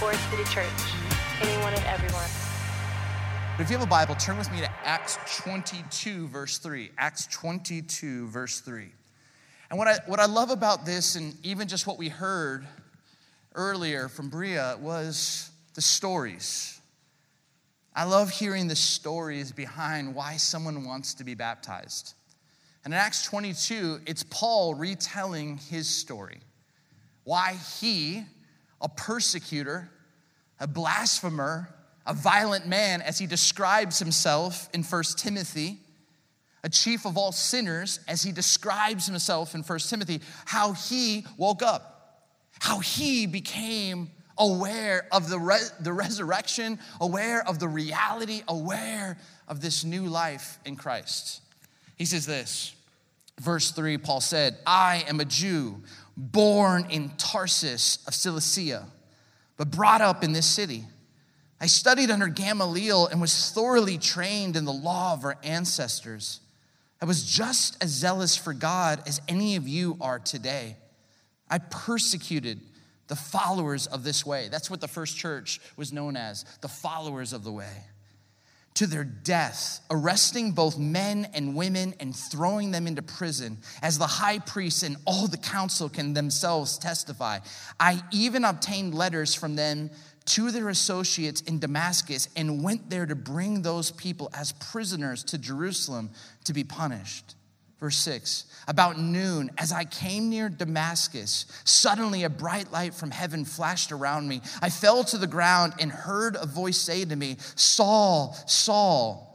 Forest City Church. Anyone and everyone. If you have a Bible, turn with me to Acts 22, verse 3. Acts 22, verse 3. And what I, what I love about this, and even just what we heard earlier from Bria, was the stories. I love hearing the stories behind why someone wants to be baptized. And in Acts 22, it's Paul retelling his story. Why he, a persecutor, a blasphemer, a violent man, as he describes himself in 1 Timothy, a chief of all sinners, as he describes himself in 1 Timothy, how he woke up, how he became aware of the, re- the resurrection, aware of the reality, aware of this new life in Christ. He says this, verse 3, Paul said, I am a Jew born in Tarsus of Cilicia, but brought up in this city. I studied under Gamaliel and was thoroughly trained in the law of our ancestors. I was just as zealous for God as any of you are today. I persecuted the followers of this way. That's what the first church was known as the followers of the way. To their death, arresting both men and women and throwing them into prison, as the high priest and all the council can themselves testify. I even obtained letters from them to their associates in Damascus and went there to bring those people as prisoners to Jerusalem to be punished. Verse 6 About noon, as I came near Damascus, suddenly a bright light from heaven flashed around me. I fell to the ground and heard a voice say to me, Saul, Saul,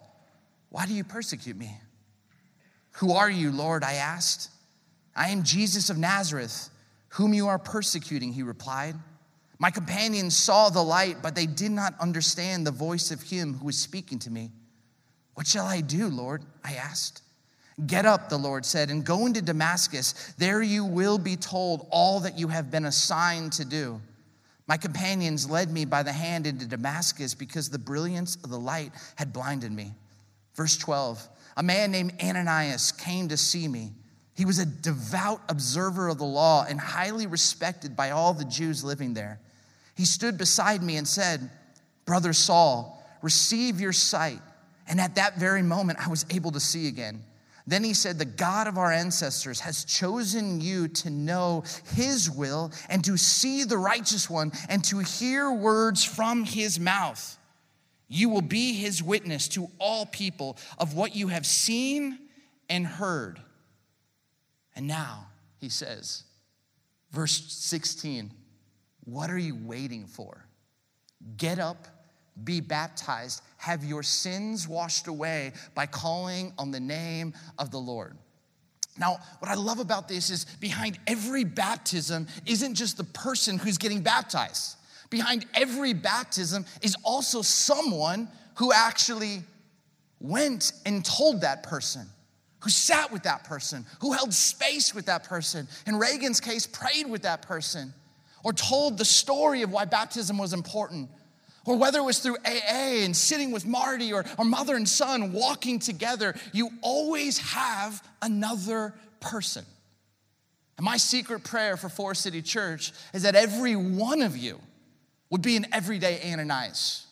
why do you persecute me? Who are you, Lord? I asked. I am Jesus of Nazareth, whom you are persecuting, he replied. My companions saw the light, but they did not understand the voice of him who was speaking to me. What shall I do, Lord? I asked. Get up, the Lord said, and go into Damascus. There you will be told all that you have been assigned to do. My companions led me by the hand into Damascus because the brilliance of the light had blinded me. Verse 12 A man named Ananias came to see me. He was a devout observer of the law and highly respected by all the Jews living there. He stood beside me and said, Brother Saul, receive your sight. And at that very moment, I was able to see again. Then he said, The God of our ancestors has chosen you to know his will and to see the righteous one and to hear words from his mouth. You will be his witness to all people of what you have seen and heard. And now, he says, verse 16, what are you waiting for? Get up be baptized, have your sins washed away by calling on the name of the Lord. Now, what I love about this is behind every baptism isn't just the person who's getting baptized. Behind every baptism is also someone who actually went and told that person, who sat with that person, who held space with that person. In Reagan's case, prayed with that person, or told the story of why baptism was important or whether it was through AA and sitting with Marty or, or mother and son walking together, you always have another person. And my secret prayer for Forest City Church is that every one of you would be an everyday Ananias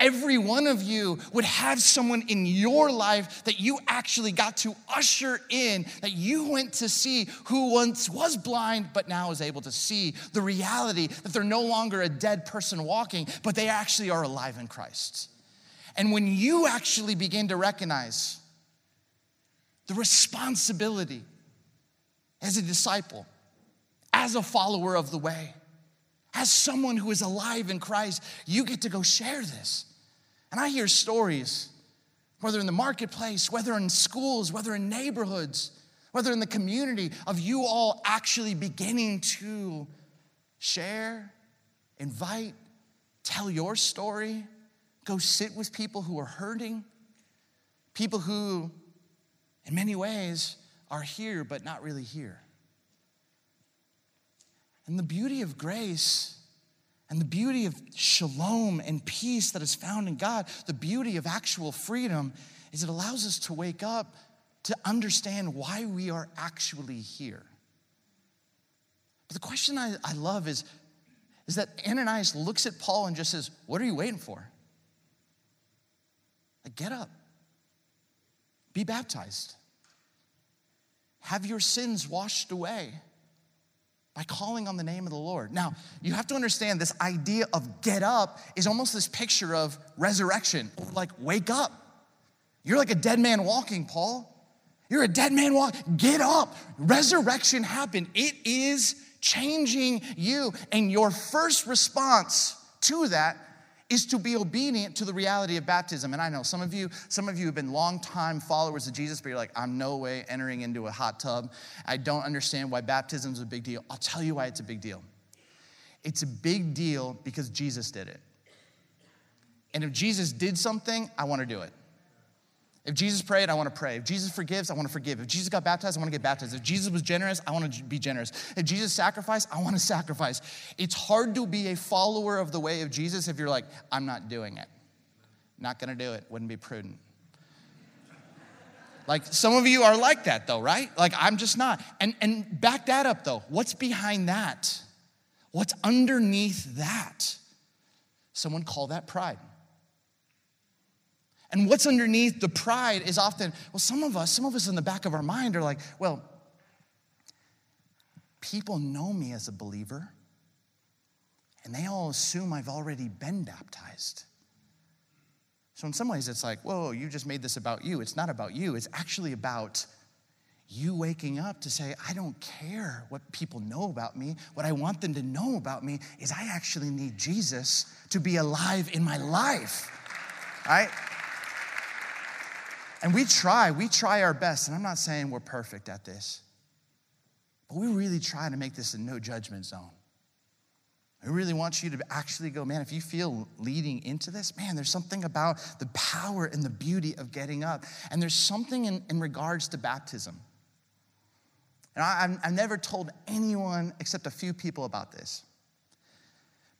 every one of you would have someone in your life that you actually got to usher in, that you went to see who once was blind but now is able to see the reality that they're no longer a dead person walking, but they actually are alive in Christ. And when you actually begin to recognize the responsibility as a disciple, as a follower of the way, as someone who is alive in Christ, you get to go share this. And I hear stories, whether in the marketplace, whether in schools, whether in neighborhoods, whether in the community, of you all actually beginning to share, invite, tell your story, go sit with people who are hurting, people who, in many ways, are here but not really here. And the beauty of grace and the beauty of shalom and peace that is found in God, the beauty of actual freedom, is it allows us to wake up to understand why we are actually here. But the question I, I love is is that Ananias looks at Paul and just says, What are you waiting for? Like, get up, be baptized, have your sins washed away by calling on the name of the Lord. Now, you have to understand this idea of get up is almost this picture of resurrection, like wake up. You're like a dead man walking, Paul. You're a dead man walking. Get up. Resurrection happened. It is changing you. And your first response to that is to be obedient to the reality of baptism. And I know some of you, some of you have been longtime followers of Jesus, but you're like, I'm no way entering into a hot tub. I don't understand why baptism is a big deal. I'll tell you why it's a big deal. It's a big deal because Jesus did it. And if Jesus did something, I want to do it. If Jesus prayed, I want to pray. If Jesus forgives, I want to forgive. If Jesus got baptized, I want to get baptized. If Jesus was generous, I want to be generous. If Jesus sacrificed, I want to sacrifice. It's hard to be a follower of the way of Jesus if you're like, I'm not doing it. Not going to do it. Wouldn't be prudent. Like some of you are like that though, right? Like I'm just not. And and back that up though. What's behind that? What's underneath that? Someone call that pride. And what's underneath the pride is often, well, some of us, some of us in the back of our mind are like, well, people know me as a believer, and they all assume I've already been baptized. So, in some ways, it's like, whoa, you just made this about you. It's not about you, it's actually about you waking up to say, I don't care what people know about me. What I want them to know about me is I actually need Jesus to be alive in my life, right? And we try, we try our best. And I'm not saying we're perfect at this, but we really try to make this a no judgment zone. I really want you to actually go, man, if you feel leading into this, man, there's something about the power and the beauty of getting up. And there's something in, in regards to baptism. And I, have never told anyone except a few people about this.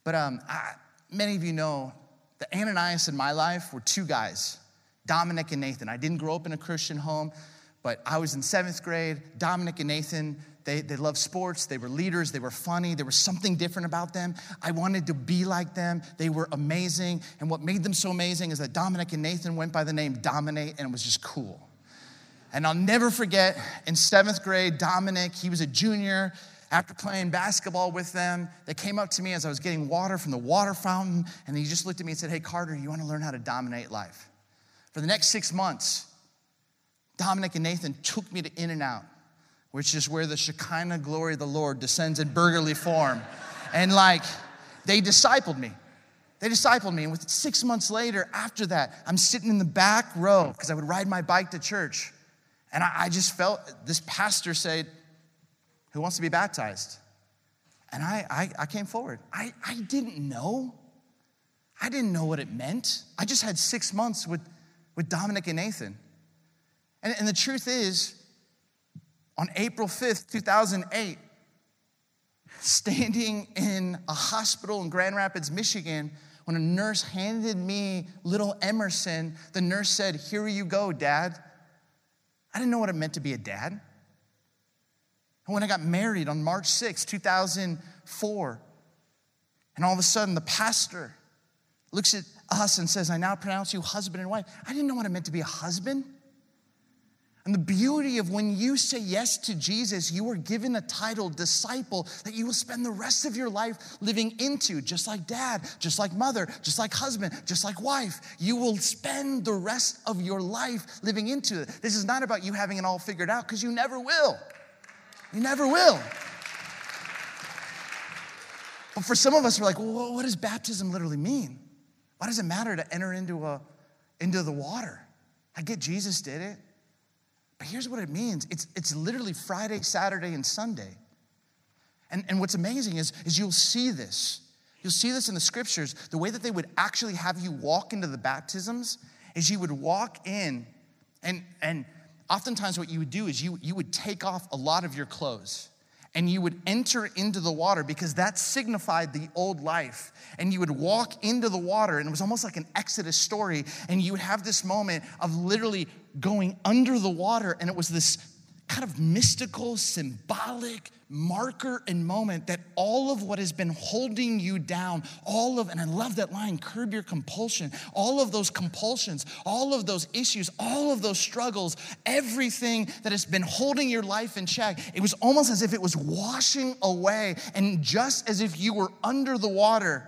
But um, I, many of you know that Ananias in my life were two guys Dominic and Nathan. I didn't grow up in a Christian home, but I was in seventh grade. Dominic and Nathan, they, they loved sports. They were leaders. They were funny. There was something different about them. I wanted to be like them. They were amazing. And what made them so amazing is that Dominic and Nathan went by the name Dominate, and it was just cool. And I'll never forget in seventh grade, Dominic, he was a junior. After playing basketball with them, they came up to me as I was getting water from the water fountain, and he just looked at me and said, Hey, Carter, you want to learn how to dominate life? For the next six months, Dominic and Nathan took me to In and Out, which is where the Shekinah glory of the Lord descends in burgerly form. And like, they discipled me. They discipled me. And with six months later, after that, I'm sitting in the back row because I would ride my bike to church. And I, I, just felt this pastor said, Who wants to be baptized? And I, I, I came forward. I, I didn't know. I didn't know what it meant. I just had six months with with Dominic and Nathan. And, and the truth is, on April 5th, 2008, standing in a hospital in Grand Rapids, Michigan, when a nurse handed me little Emerson, the nurse said, Here you go, dad. I didn't know what it meant to be a dad. And when I got married on March 6, 2004, and all of a sudden the pastor looks at us and says, I now pronounce you husband and wife. I didn't know what it meant to be a husband. And the beauty of when you say yes to Jesus, you are given a title, disciple, that you will spend the rest of your life living into, just like dad, just like mother, just like husband, just like wife. You will spend the rest of your life living into it. This is not about you having it all figured out, because you never will. You never will. But for some of us, we're like, well, what does baptism literally mean? Why does it matter to enter into, a, into the water? I get Jesus did it. But here's what it means it's, it's literally Friday, Saturday, and Sunday. And, and what's amazing is, is you'll see this. You'll see this in the scriptures. The way that they would actually have you walk into the baptisms is you would walk in, and, and oftentimes what you would do is you, you would take off a lot of your clothes and you would enter into the water because that signified the old life. And you would walk into the water, and it was almost like an Exodus story. And you would have this moment of literally going under the water, and it was this kind of mystical, symbolic marker and moment that all of what has been holding you down, all of, and I love that line, curb your compulsion, all of those compulsions, all of those issues, all of those struggles, everything that has been holding your life in check, it was almost as if it was washing away. And just as if you were under the water,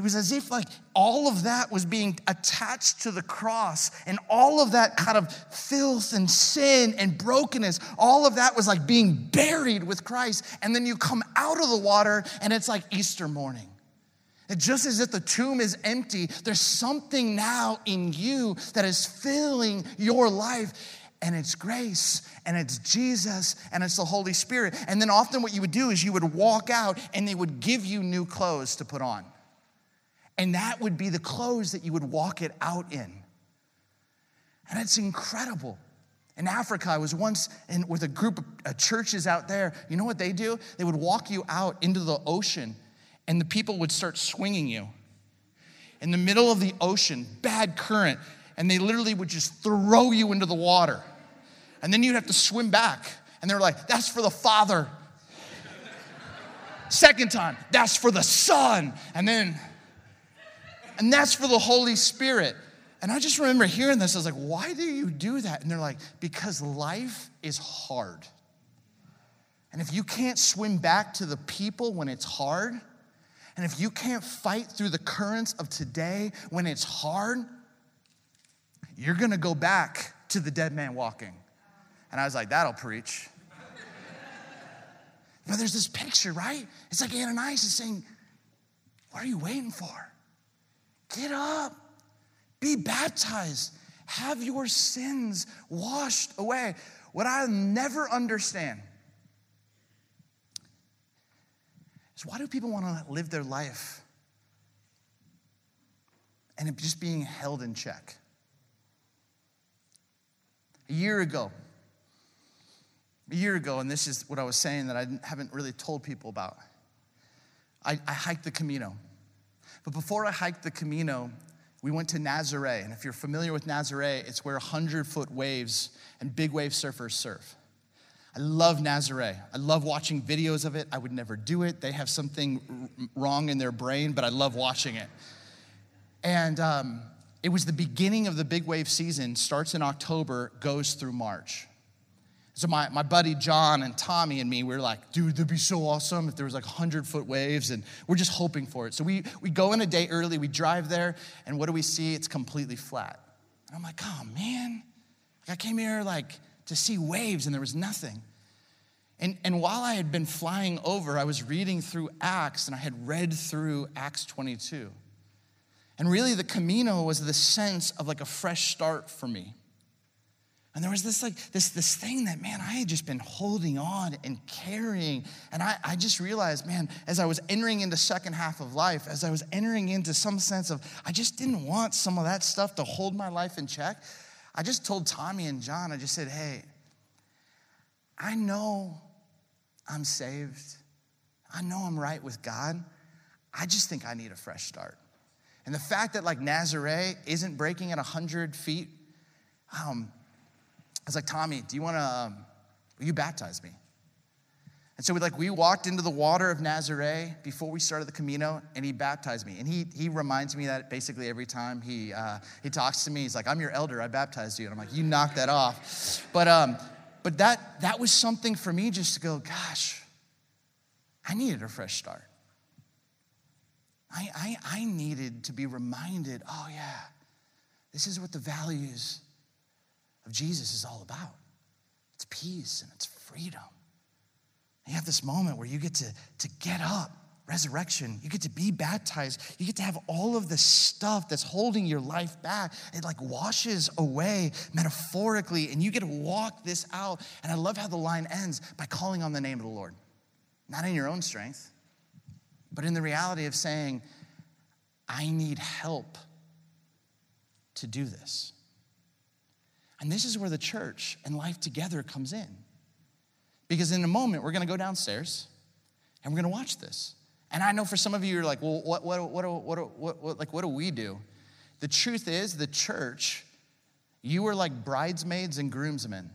it was as if like all of that was being attached to the cross and all of that kind of filth and sin and brokenness, all of that was like being buried with Christ. And then you come out of the water and it's like Easter morning. And just as if the tomb is empty, there's something now in you that is filling your life and it's grace and it's Jesus and it's the Holy Spirit. And then often what you would do is you would walk out and they would give you new clothes to put on. And that would be the clothes that you would walk it out in. And it's incredible. In Africa, I was once in, with a group of uh, churches out there. You know what they do? They would walk you out into the ocean, and the people would start swinging you. In the middle of the ocean, bad current, and they literally would just throw you into the water. And then you'd have to swim back. And they're like, that's for the Father. Second time, that's for the Son. And then and that's for the Holy Spirit. And I just remember hearing this. I was like, why do you do that? And they're like, because life is hard. And if you can't swim back to the people when it's hard, and if you can't fight through the currents of today when it's hard, you're gonna go back to the dead man walking. And I was like, that'll preach. but there's this picture, right? It's like Ananias is saying, What are you waiting for? Get up, be baptized, have your sins washed away. What I'll never understand is why do people want to live their life and just being held in check? A year ago, a year ago, and this is what I was saying that I haven't really told people about. I, I hiked the Camino. But before I hiked the Camino, we went to Nazaré. And if you're familiar with Nazaré, it's where 100 foot waves and big wave surfers surf. I love Nazaré. I love watching videos of it. I would never do it. They have something wrong in their brain, but I love watching it. And um, it was the beginning of the big wave season, starts in October, goes through March. So my, my buddy John and Tommy and me, we were like, dude, that'd be so awesome if there was like 100 foot waves, and we're just hoping for it. So we, we go in a day early, we drive there, and what do we see? It's completely flat. And I'm like, oh man, I came here like to see waves, and there was nothing. And, and while I had been flying over, I was reading through Acts, and I had read through Acts 22. And really, the Camino was the sense of like a fresh start for me. And there was this like this this thing that man I had just been holding on and carrying. And I, I just realized, man, as I was entering into second half of life, as I was entering into some sense of I just didn't want some of that stuff to hold my life in check. I just told Tommy and John, I just said, hey, I know I'm saved. I know I'm right with God. I just think I need a fresh start. And the fact that like Nazaré isn't breaking at 100 feet, um, was like, Tommy, do you want to, um, will you baptize me? And so we like we walked into the water of Nazaré before we started the Camino, and he baptized me. And he he reminds me that basically every time he uh, he talks to me, he's like, "I'm your elder. I baptized you." And I'm like, "You knocked that off." But um, but that that was something for me just to go, "Gosh, I needed a fresh start. I I, I needed to be reminded. Oh yeah, this is what the values of Jesus is all about. It's peace and it's freedom. And you have this moment where you get to, to get up, resurrection. You get to be baptized. You get to have all of the stuff that's holding your life back. It like washes away metaphorically, and you get to walk this out. And I love how the line ends by calling on the name of the Lord. Not in your own strength, but in the reality of saying, I need help to do this. And this is where the church and life together comes in. Because in a moment, we're to go downstairs and we're to watch this. And I know for some of you, you're like, well, what, what, what, what, what, what, like, what do we do? The truth is, the church, you are like bridesmaids and groomsmen.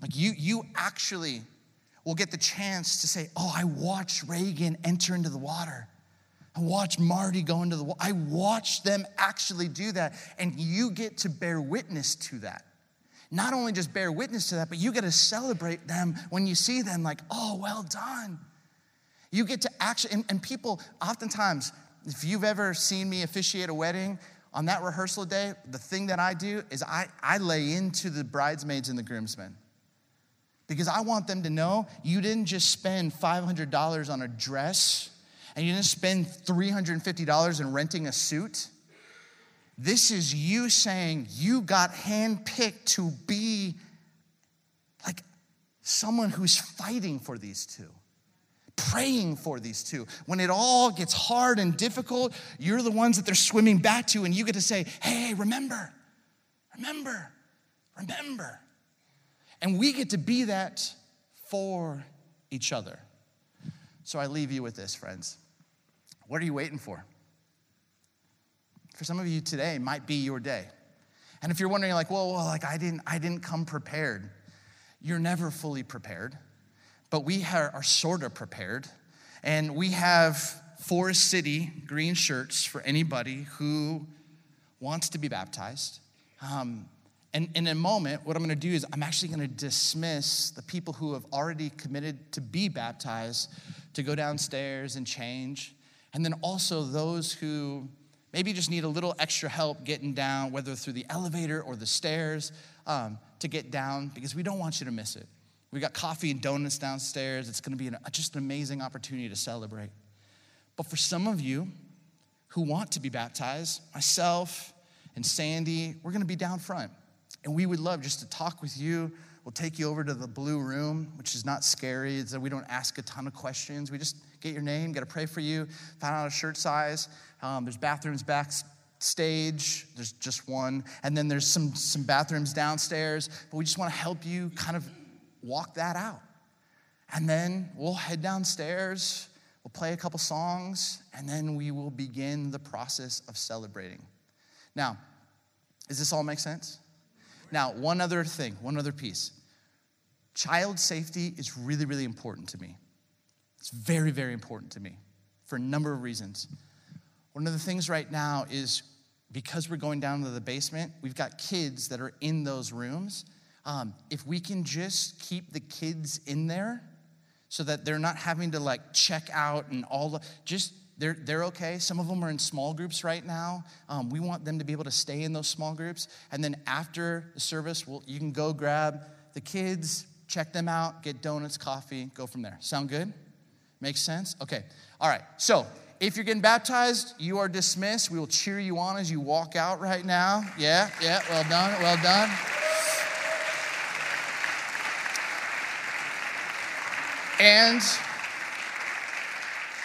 Like you, you actually will get the chance to say, Oh, I watched Reagan enter into the water. I watched Marty go into the water. I watched them actually do that. And you get to bear witness to that. Not only just bear witness to that, but you get to celebrate them when you see them, like, Oh, well done. You get to actually, and, and people oftentimes, if you've ever seen me officiate a wedding, on that rehearsal day, the thing that I do is I, I lay into the bridesmaids and the groomsmen because I want them to know you didn't just spend $500 on a dress and you didn't spend $350 in renting a suit. This is you saying you got handpicked to be like someone who's fighting for these two praying for these two. When it all gets hard and difficult, you're the ones that they're swimming back to, and you get to say, Hey, remember, remember, remember. And we get to be that for each other. So I leave you with this, friends. What are you waiting for? For some of you today might be your day. And if you're wondering, like, well, well like I didn't, I didn't come prepared, you're never fully prepared but we are sort of prepared. And we have Forest City green shirts for anybody who wants to be baptized. Um, and in a moment, what I'm going to do is I'm actually going to dismiss the people who have already committed to be baptized to go downstairs and change. And then also those who maybe just need a little extra help getting down, whether through the elevator or the stairs, um, to get down, because we don't want you to miss it. We got coffee and donuts downstairs. It's to be an, just an amazing opportunity to celebrate. But for some of you who want to be baptized, myself and Sandy, we're to be down front. And we would love just to talk with you. We'll take you over to the blue room, which is not scary. It's that we don't ask a ton of questions. We just get your name, got to pray for you, find out a shirt size. Um, there's bathrooms backstage. There's just one. And then there's some, some bathrooms downstairs. But we just want to help you kind of walk that out. And then we'll head downstairs, we'll play a couple songs, and then we will begin the process of celebrating. Now, does this all make sense? Now, one other thing, one other piece. Child safety is really, really important to me. It's very, very important to me for a number of reasons. One of the things right now is because we're going down to the basement, we've got kids that are in those rooms um, if we can just keep the kids in there so that they're not having to like check out and all just they're, they're okay. Some of them are in small groups right now. Um, we want them to be able to stay in those small groups. And then after the service, we'll, you can go grab the kids, check them out, get donuts, coffee, go from there. Sound good? Makes sense? Okay. All right. So if you're getting baptized, you are dismissed. We will cheer you on as you walk out right now. Yeah, yeah. Well done. Well done. And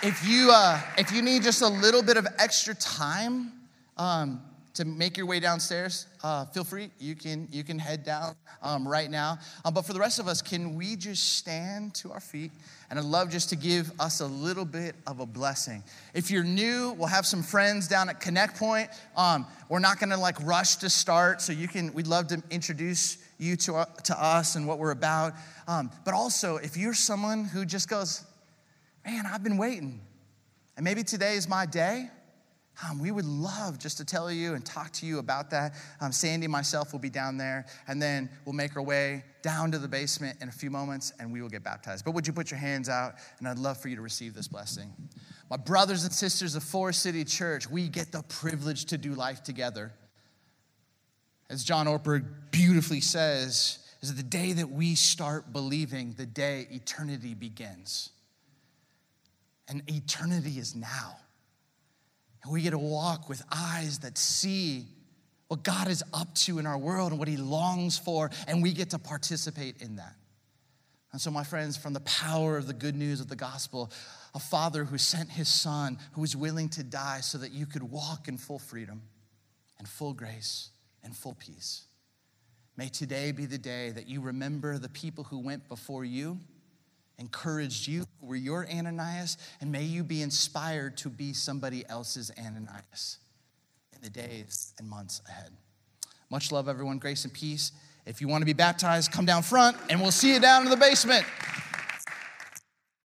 if you, uh, if you need just a little bit of extra time um, to make your way downstairs, uh, feel free. You can, you can head down um, right now. Um, but for the rest of us, can we just stand to our feet? And I'd love just to give us a little bit of a blessing. If you're new, we'll have some friends down at Connect Point. Um, we're not gonna like rush to start, so you can, we'd love to introduce you to, uh, to us and what we're about. Um, but also, if you're someone who just goes, man, I've been waiting, and maybe today is my day, um, we would love just to tell you and talk to you about that. Um, Sandy and myself will be down there, and then we'll make our way down to the basement in a few moments, and we will get baptized. But would you put your hands out? And I'd love for you to receive this blessing. My brothers and sisters of Forest City Church, we get the privilege to do life together. As John Ortberg beautifully says, is the day that we start believing, the day eternity begins. And eternity is now. And we get to walk with eyes that see what God is up to in our world and what He longs for, and we get to participate in that. And so, my friends, from the power of the good news of the gospel, a father who sent his son, who was willing to die so that you could walk in full freedom and full grace and full peace. May today be the day that you remember the people who went before you, encouraged you, who were your Ananias, and may you be inspired to be somebody else's Ananias in the days and months ahead. Much love, everyone. Grace and peace. If you want to be baptized, come down front and we'll see you down in the basement.